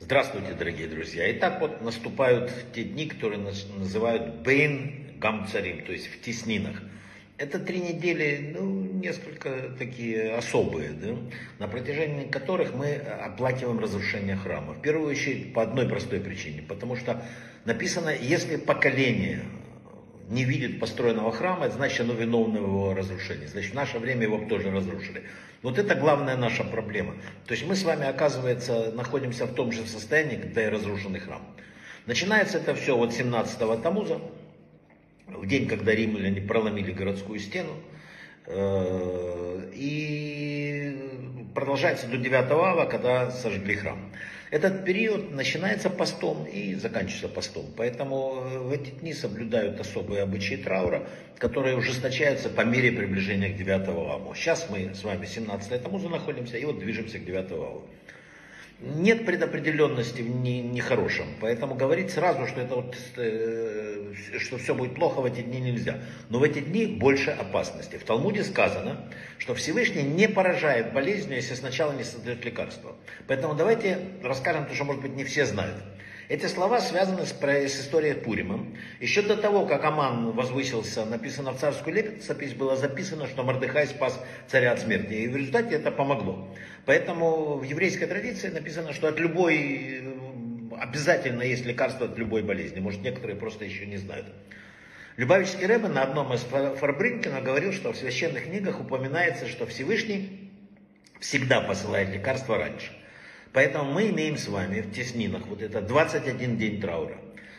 Здравствуйте, дорогие друзья. Итак, вот наступают те дни, которые называют Бейн Гамцарим, то есть в теснинах. Это три недели, ну, несколько такие особые, да, на протяжении которых мы оплакиваем разрушение храма. В первую очередь по одной простой причине, потому что написано, если поколение не видит построенного храма, это значит, оно виновно в его разрушении. Значит, в наше время его тоже разрушили. Вот это главная наша проблема. То есть мы с вами, оказывается, находимся в том же состоянии, когда и разрушенный храм. Начинается это все вот 17-го Тамуза, в день, когда римляне проломили городскую стену. Э, и продолжается до 9 ава, когда сожгли храм. Этот период начинается постом и заканчивается постом. Поэтому э, в эти дни соблюдают особые обычаи траура, которые ужесточаются по мере приближения к 9 аву. Сейчас мы с вами 17 тамуза находимся и вот движемся к 9 аву нет предопределенности в нехорошем. Не Поэтому говорить сразу, что, это вот, э, что все будет плохо в эти дни нельзя. Но в эти дни больше опасности. В Талмуде сказано, что Всевышний не поражает болезнью, если сначала не создает лекарство. Поэтому давайте расскажем то, что, может быть, не все знают. Эти слова связаны с, с историей Пурима. Еще до того, как Аман возвысился, написано в царскую летопись, было записано, что Мордыхай спас царя от смерти. И в результате это помогло. Поэтому в еврейской традиции написано, что от любой, обязательно есть лекарство от любой болезни. Может, некоторые просто еще не знают. Любавический Рэбе на одном из Фарбринкина говорил, что в священных книгах упоминается, что Всевышний всегда посылает лекарства раньше. Поэтому мы имеем с вами в теснинах вот это 21 день траура.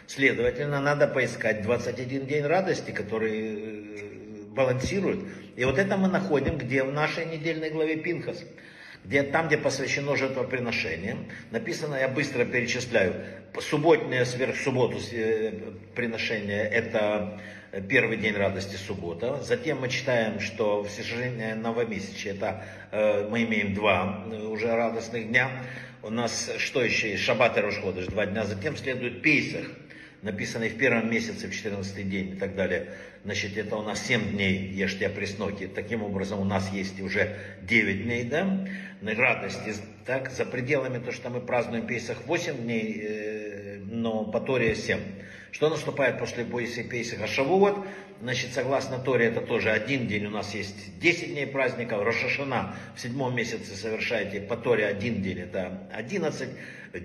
Следовательно, надо поискать 21 день радости, который э, балансирует. И вот это мы находим где в нашей недельной главе Пинхас. Где, там, где посвящено жертвоприношение, написано, я быстро перечисляю, субботнее сверх субботу э, приношение это первый день радости суббота. Затем мы читаем, что всесожжение новомесячия, это э, мы имеем два э, уже радостных дня. У нас что еще есть? Шаббат и Рошходыш, два дня. Затем следует Пейсах, написанный в первом месяце, в 14 день и так далее. Значит, это у нас 7 дней ешьте пресноки. Таким образом, у нас есть уже 9 дней, да, радости. Так, за пределами то, что мы празднуем Пейсах 8 дней, э, но по Торе 7. Что наступает после Боиса Пейсаха Шавуот? Значит, согласно Торе, это тоже один день. У нас есть 10 дней праздников. Рошашана в седьмом месяце совершаете по Торе один день. Это 11.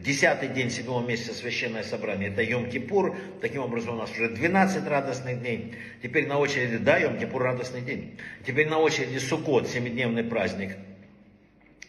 Десятый день седьмого месяца священное собрание. Это Йом-Кипур. Таким образом, у нас уже 12 радостных дней. Теперь на очереди, да, Йом-Кипур радостный день. Теперь на очереди Суккот, семидневный праздник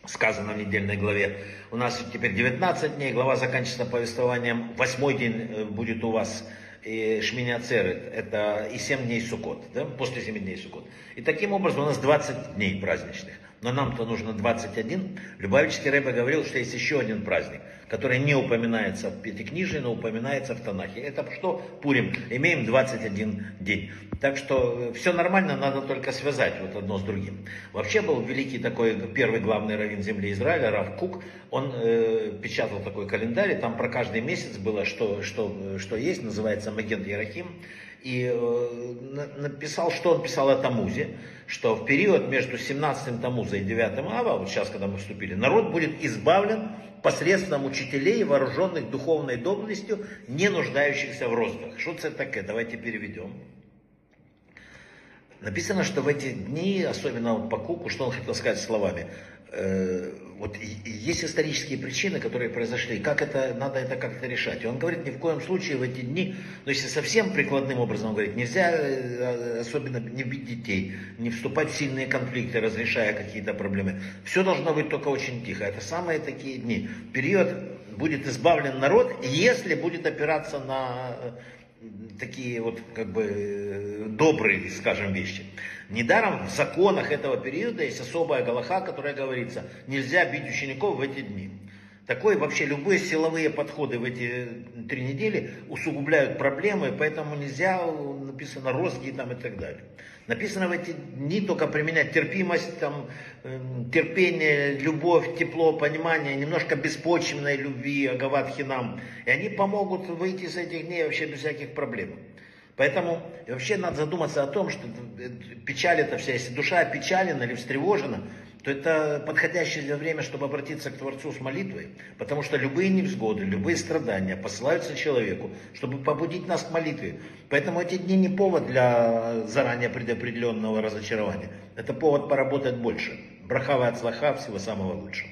сказано в недельной главе. У нас теперь 19 дней, глава заканчивается повествованием. Восьмой день э, будет у вас и Шмини Ацерет, это и 7 дней Суккот, да, после 7 дней Суккот. И таким образом у нас 20 дней праздничных но нам-то нужно 21. Любавический Рэбе говорил, что есть еще один праздник, который не упоминается в Пятикнижии, но упоминается в Танахе. Это что? Пурим. Имеем 21 день. Так что э, все нормально, надо только связать вот одно с другим. Вообще был великий такой первый главный раввин земли Израиля, Рав Кук. Он э, печатал такой календарь, там про каждый месяц было, что, что, что есть, называется Маген Ярахим и э, написал, что он писал о Тамузе, что в период между 17 Тамуза и 9 Ава, вот сейчас, когда мы вступили, народ будет избавлен посредством учителей, вооруженных духовной доблестью, не нуждающихся в розгах. Что это такое? Давайте переведем. Написано, что в эти дни, особенно по Куку, что он хотел сказать словами, Э, вот есть исторические причины, которые произошли, как это, надо это как-то решать. И он говорит, ни в коем случае в эти дни, но если совсем прикладным образом говорить, нельзя э, особенно не бить детей, не вступать в сильные конфликты, разрешая какие-то проблемы. Все должно быть только очень тихо. Это самые такие дни. Период будет избавлен народ, если будет опираться на такие вот как бы добрые, скажем, вещи. Недаром в законах этого периода есть особая галаха, которая говорится, нельзя бить учеников в эти дни. Такое вообще любые силовые подходы в эти три недели усугубляют проблемы, поэтому нельзя, написано, розги там и так далее. Написано в эти дни только применять терпимость, там, эм, терпение, любовь, тепло, понимание, немножко беспочвенной любви, агават И они помогут выйти из этих дней вообще без всяких проблем. Поэтому вообще надо задуматься о том, что печаль это вся, если душа опечалена или встревожена, то это подходящее время, чтобы обратиться к Творцу с молитвой, потому что любые невзгоды, любые страдания посылаются человеку, чтобы побудить нас к молитве. Поэтому эти дни не повод для заранее предопределенного разочарования. Это повод поработать больше. Брахава от слаха, всего самого лучшего.